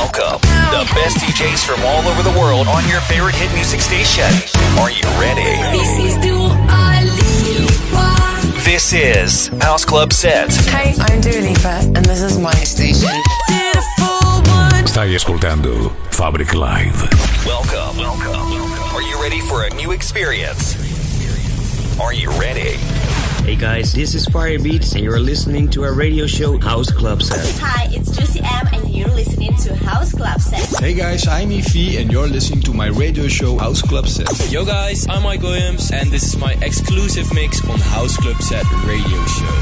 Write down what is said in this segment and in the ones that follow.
Welcome, the best DJs from all over the world on your favorite hit music station. Are you ready? This is Dua Lipa. This is House Club Set. Hey, I'm Dua Lipa, and this is my station. Beautiful one. Stai ascoltando Fabric Live. Welcome. Welcome. Are you ready for a new experience? Are you ready? Hey guys, this is Firebeatz and you're listening to our radio show House Club Set. Hi, it's Juicy M, and you're listening to House Club Set. Hey guys, I'm Efi and you're listening to my radio show House Club Set. Yo guys, I'm Mike Williams and this is my exclusive mix on House Club Set Radio Show.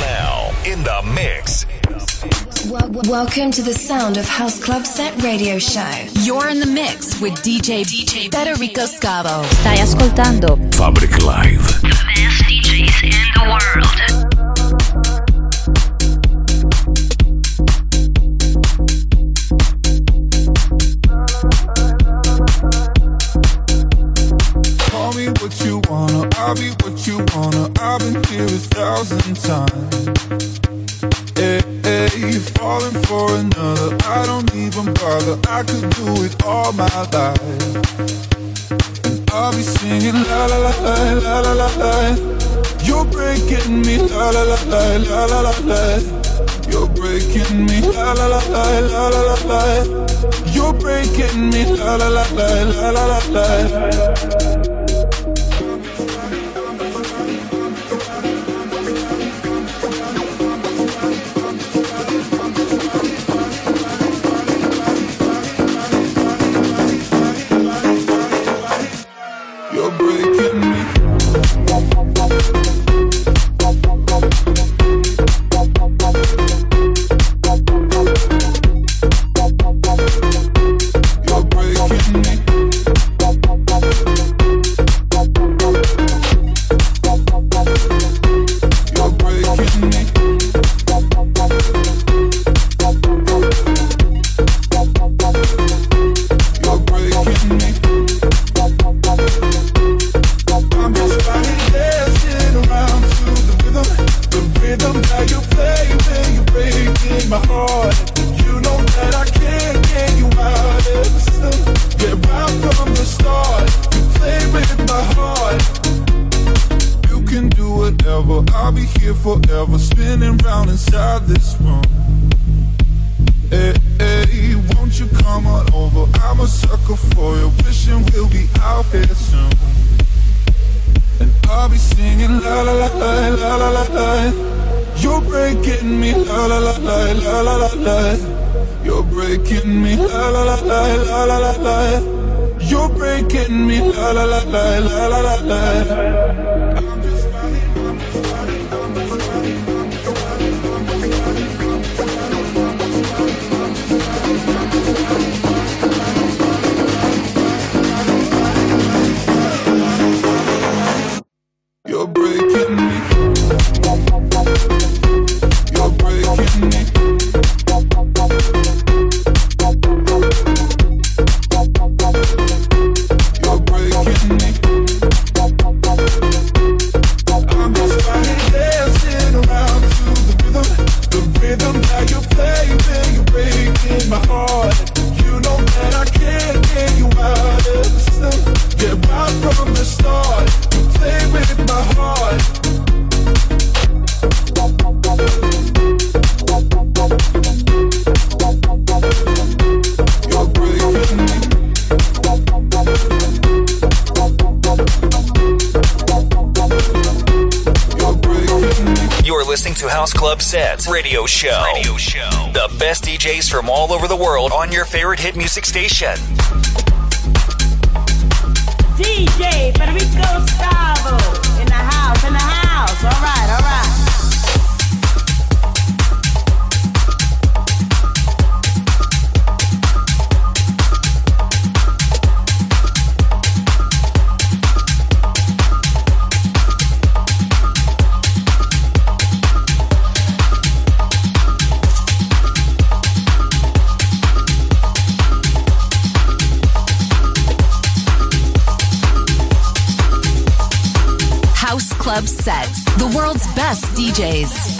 Now, in the mix. Wel- welcome to the sound of House Club Set Radio Show. You're in the mix with DJ DJ Federico Scavo. Stai ascoltando Fabric Live. best DJs in the world. Call me what you wanna, I'll be what you wanna. I've been here a thousand times. Even. I could do it all my life. And I'll be singing la la la la la la la. You're breaking me la la la la la la la. You're breaking me la la la la la la la la. You're breaking me la la la la la la la la. Club Set Radio Show. Radio Show. The best DJs from all over the world on your favorite hit music station. DJ Federico Scavo in the house, in the house. All right, all right. The world's best DJs.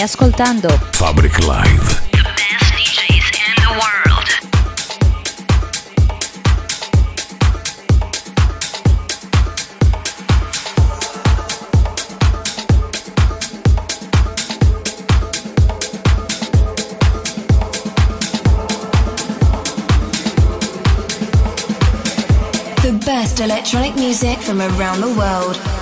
Stai ascoltando Fabric Live. electronic music from around the world.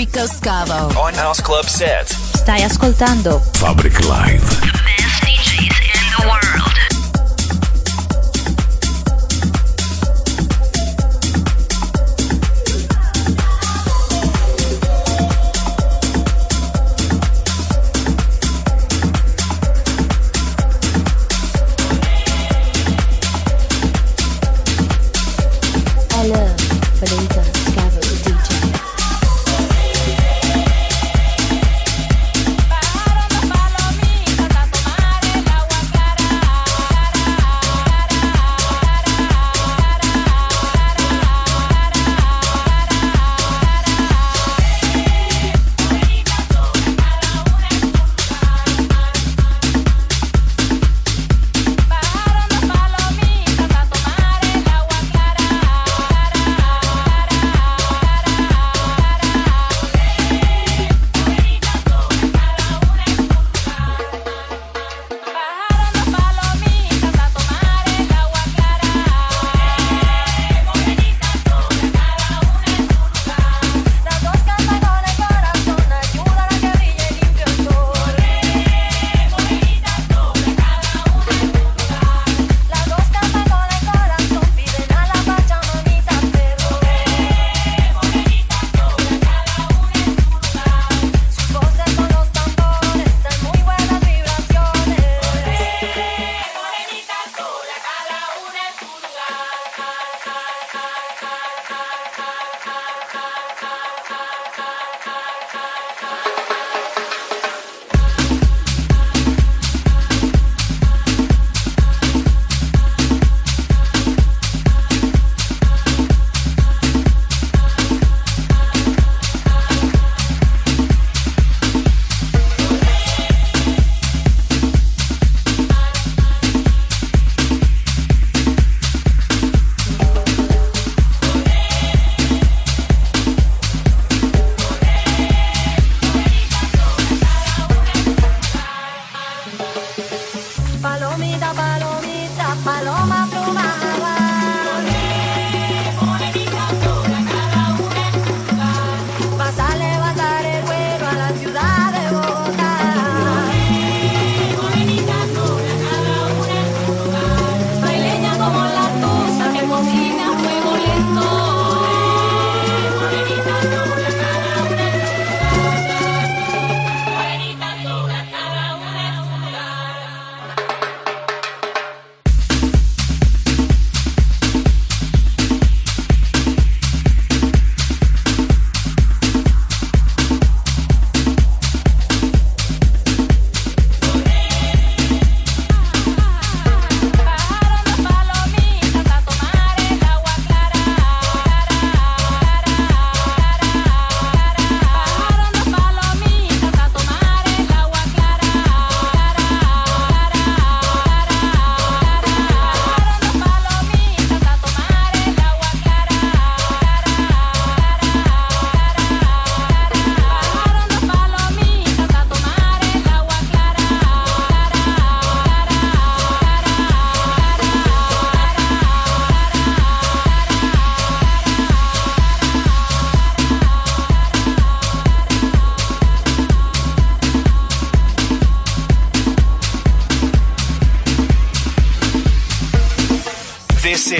Federico Scavo on House Club Set. Stai ascoltando Fabric Live.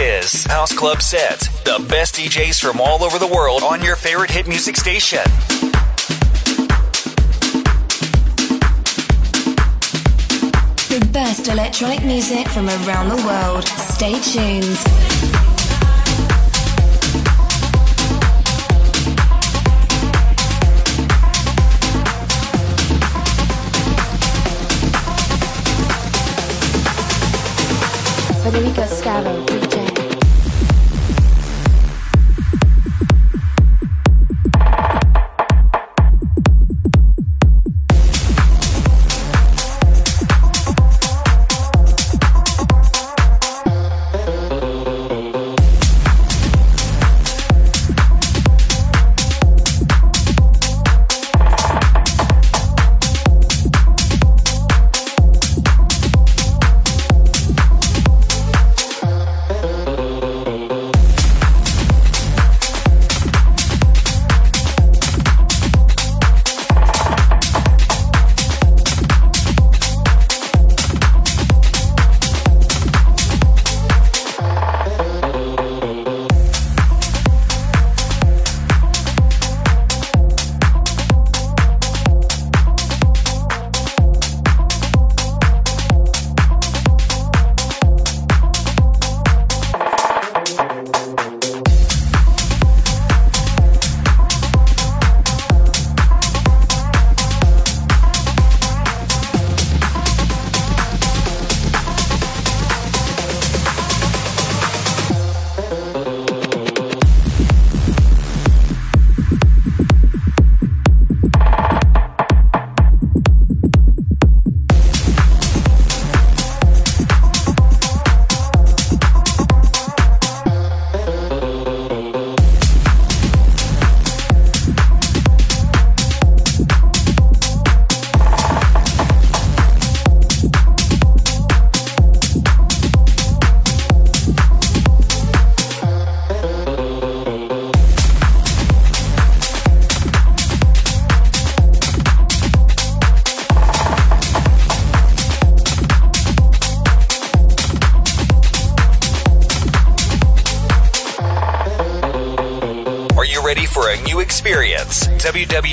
Is House Club Set, the best DJs from all over the world on your favorite hit music station. The best electronic music from around the world. Stay tuned. Federico Scavo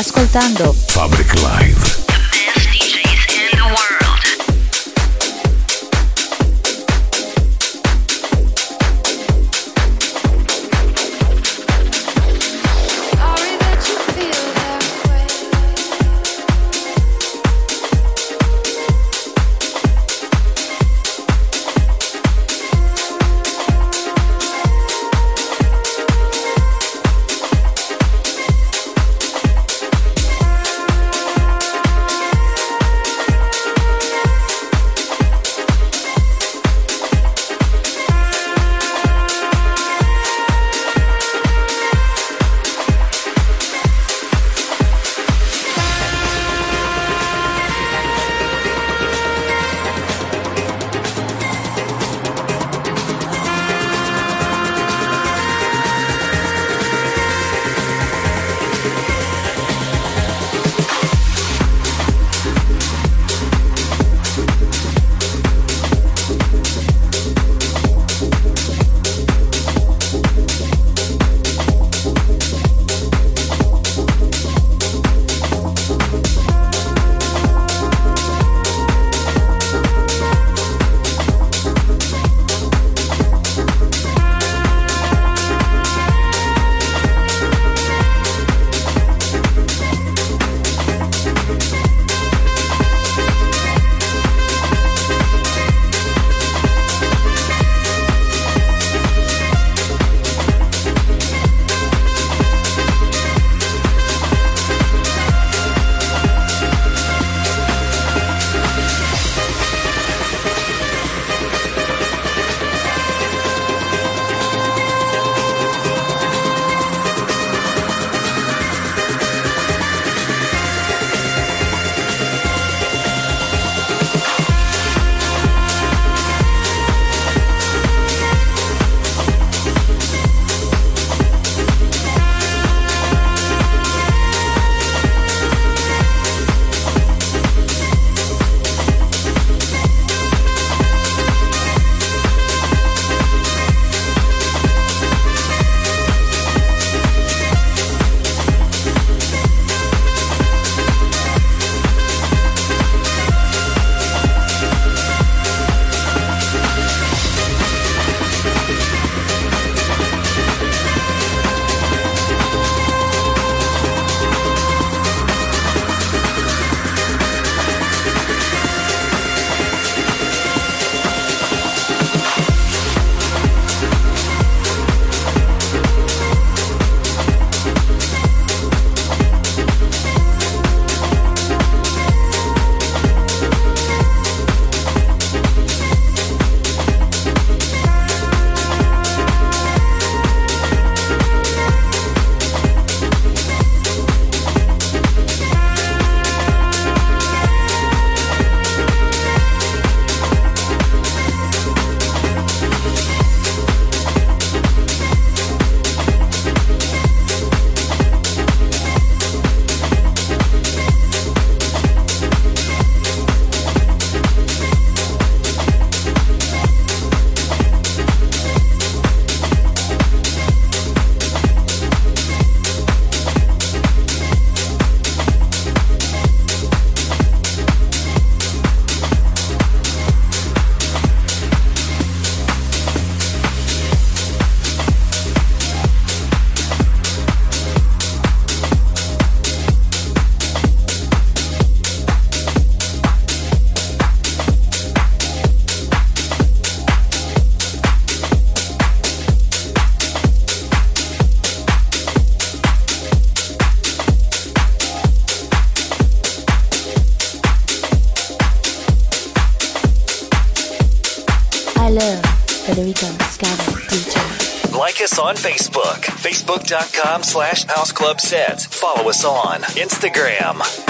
ascoltando Fabric Live. facebook.com slash house club sets. Follow us on Instagram.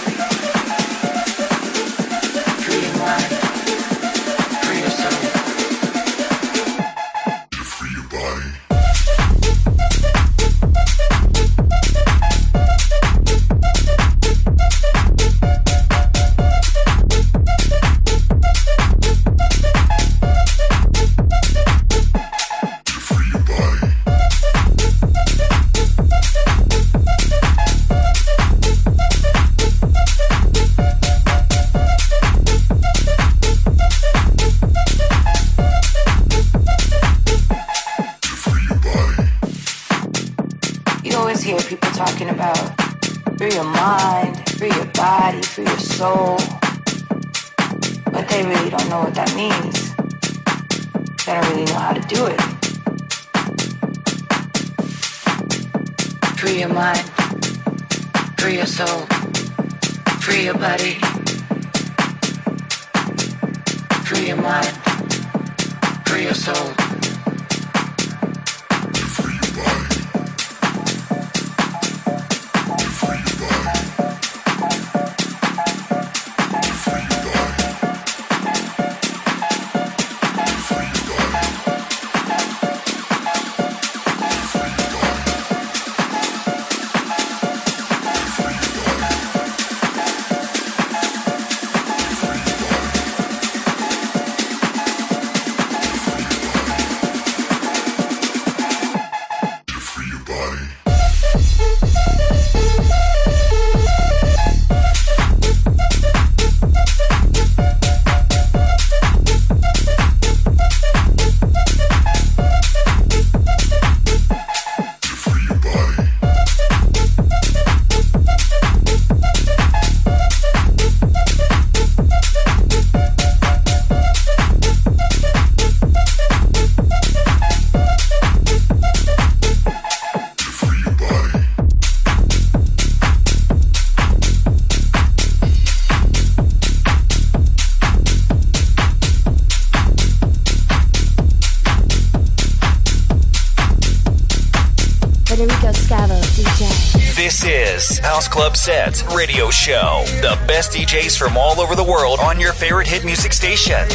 Club Sets Radio Show. The best DJs from all over the world on your favorite hit music station.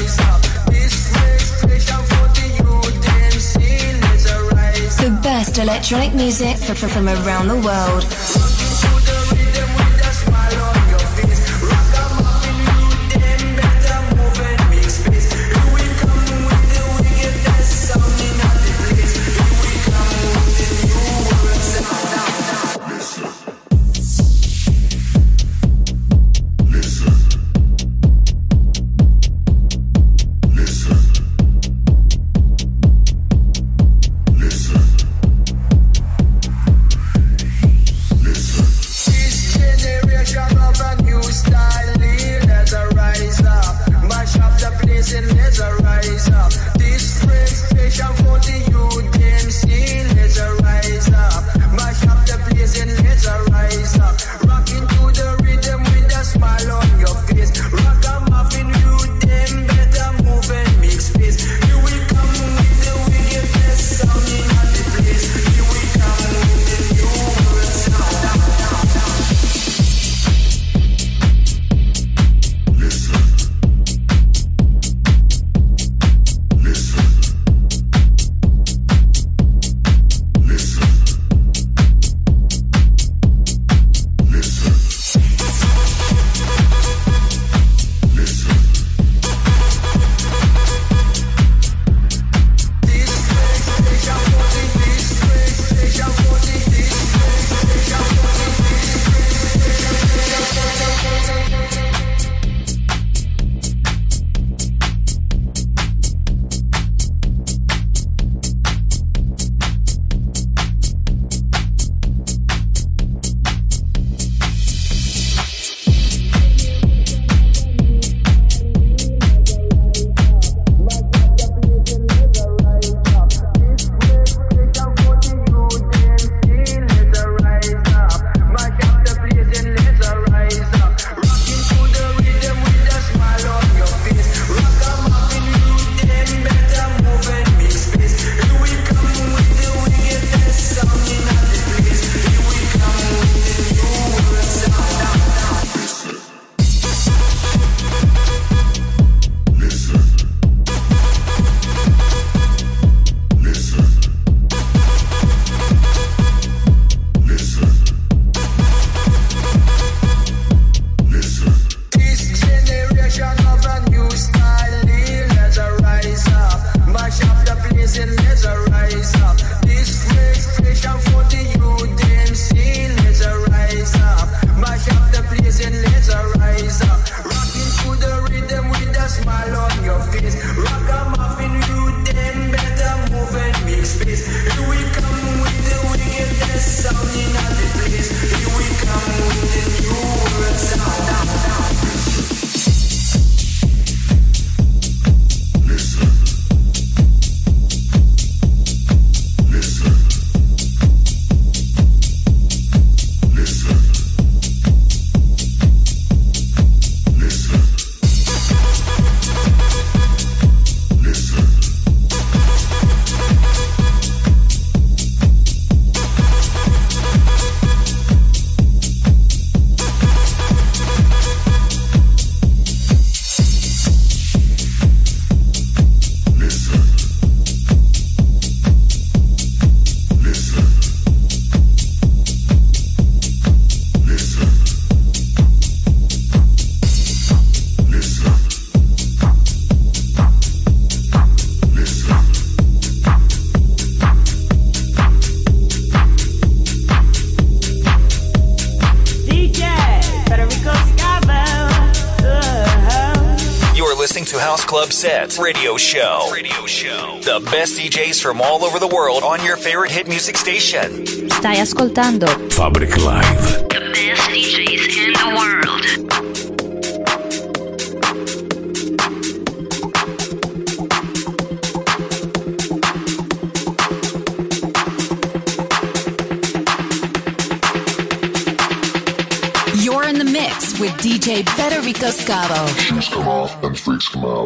The best electronic music from around the world. Club Radio Show. Radio Show. The best DJs from all over the world on your favorite hit music station. Stai ascoltando Fabric Live. The best DJs in the world. You're in the mix with DJ Federico Scavo. Shoes come off and freaks come out.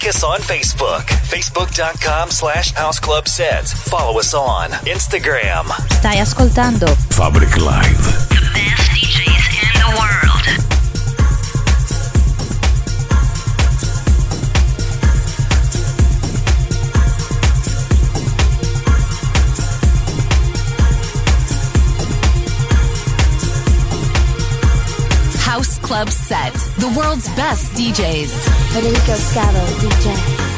Like us on Facebook, facebook.com slash House Club Sets. Follow us on Instagram. Stai ascoltando Fabric Live. The best DJs in the world. Club Set. The world's best DJs. Federico Scavo, DJ.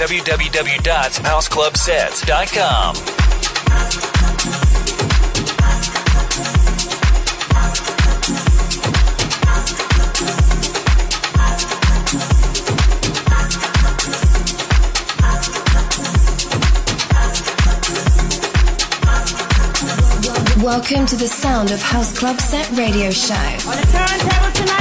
www.houseclubsets.com. Welcome to the sound of House Club Set Radio Show.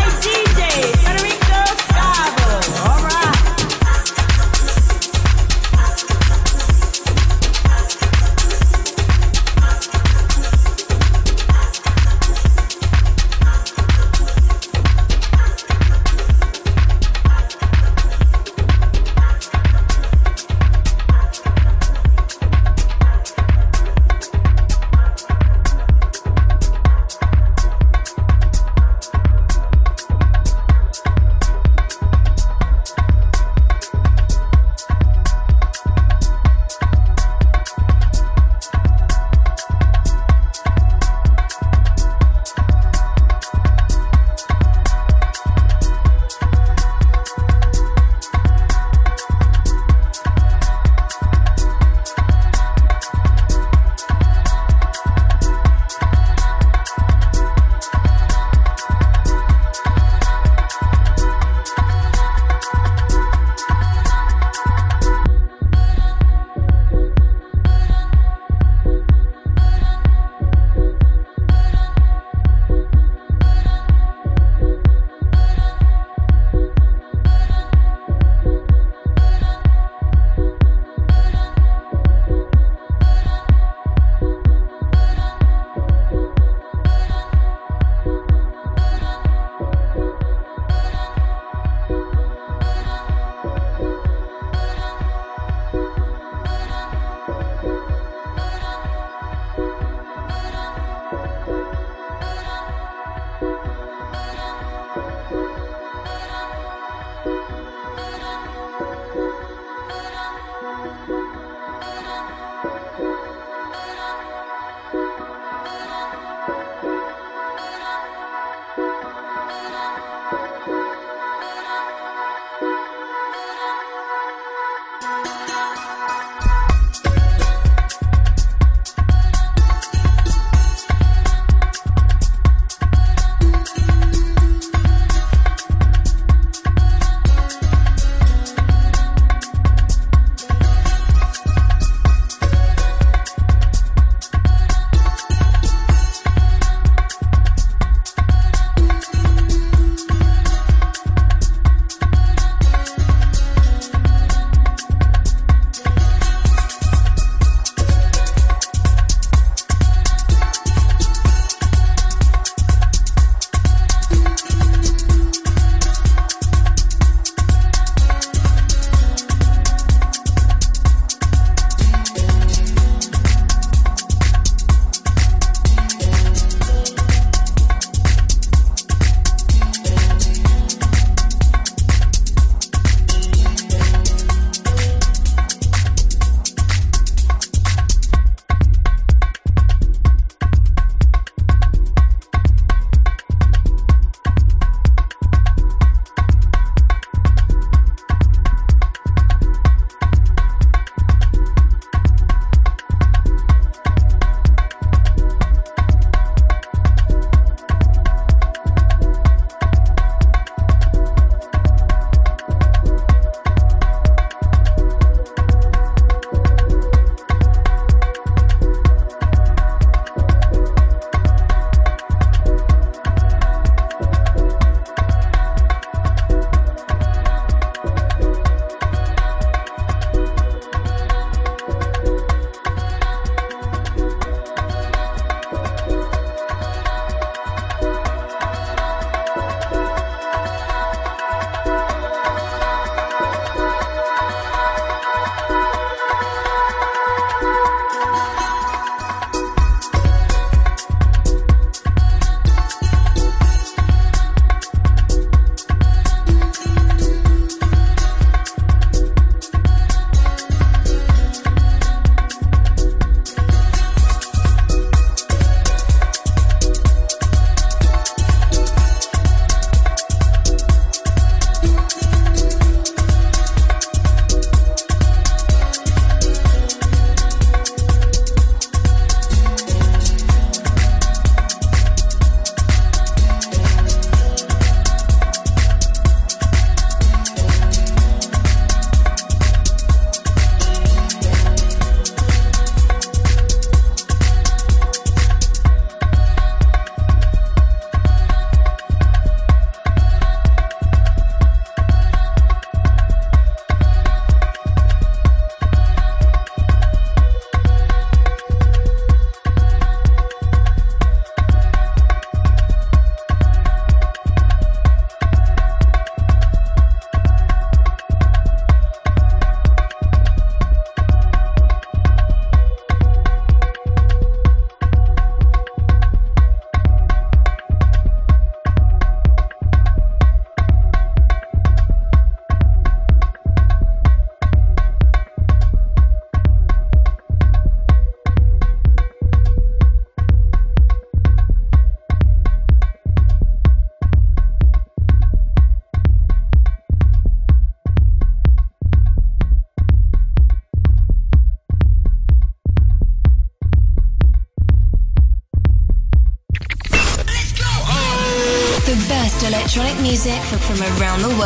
Around the world.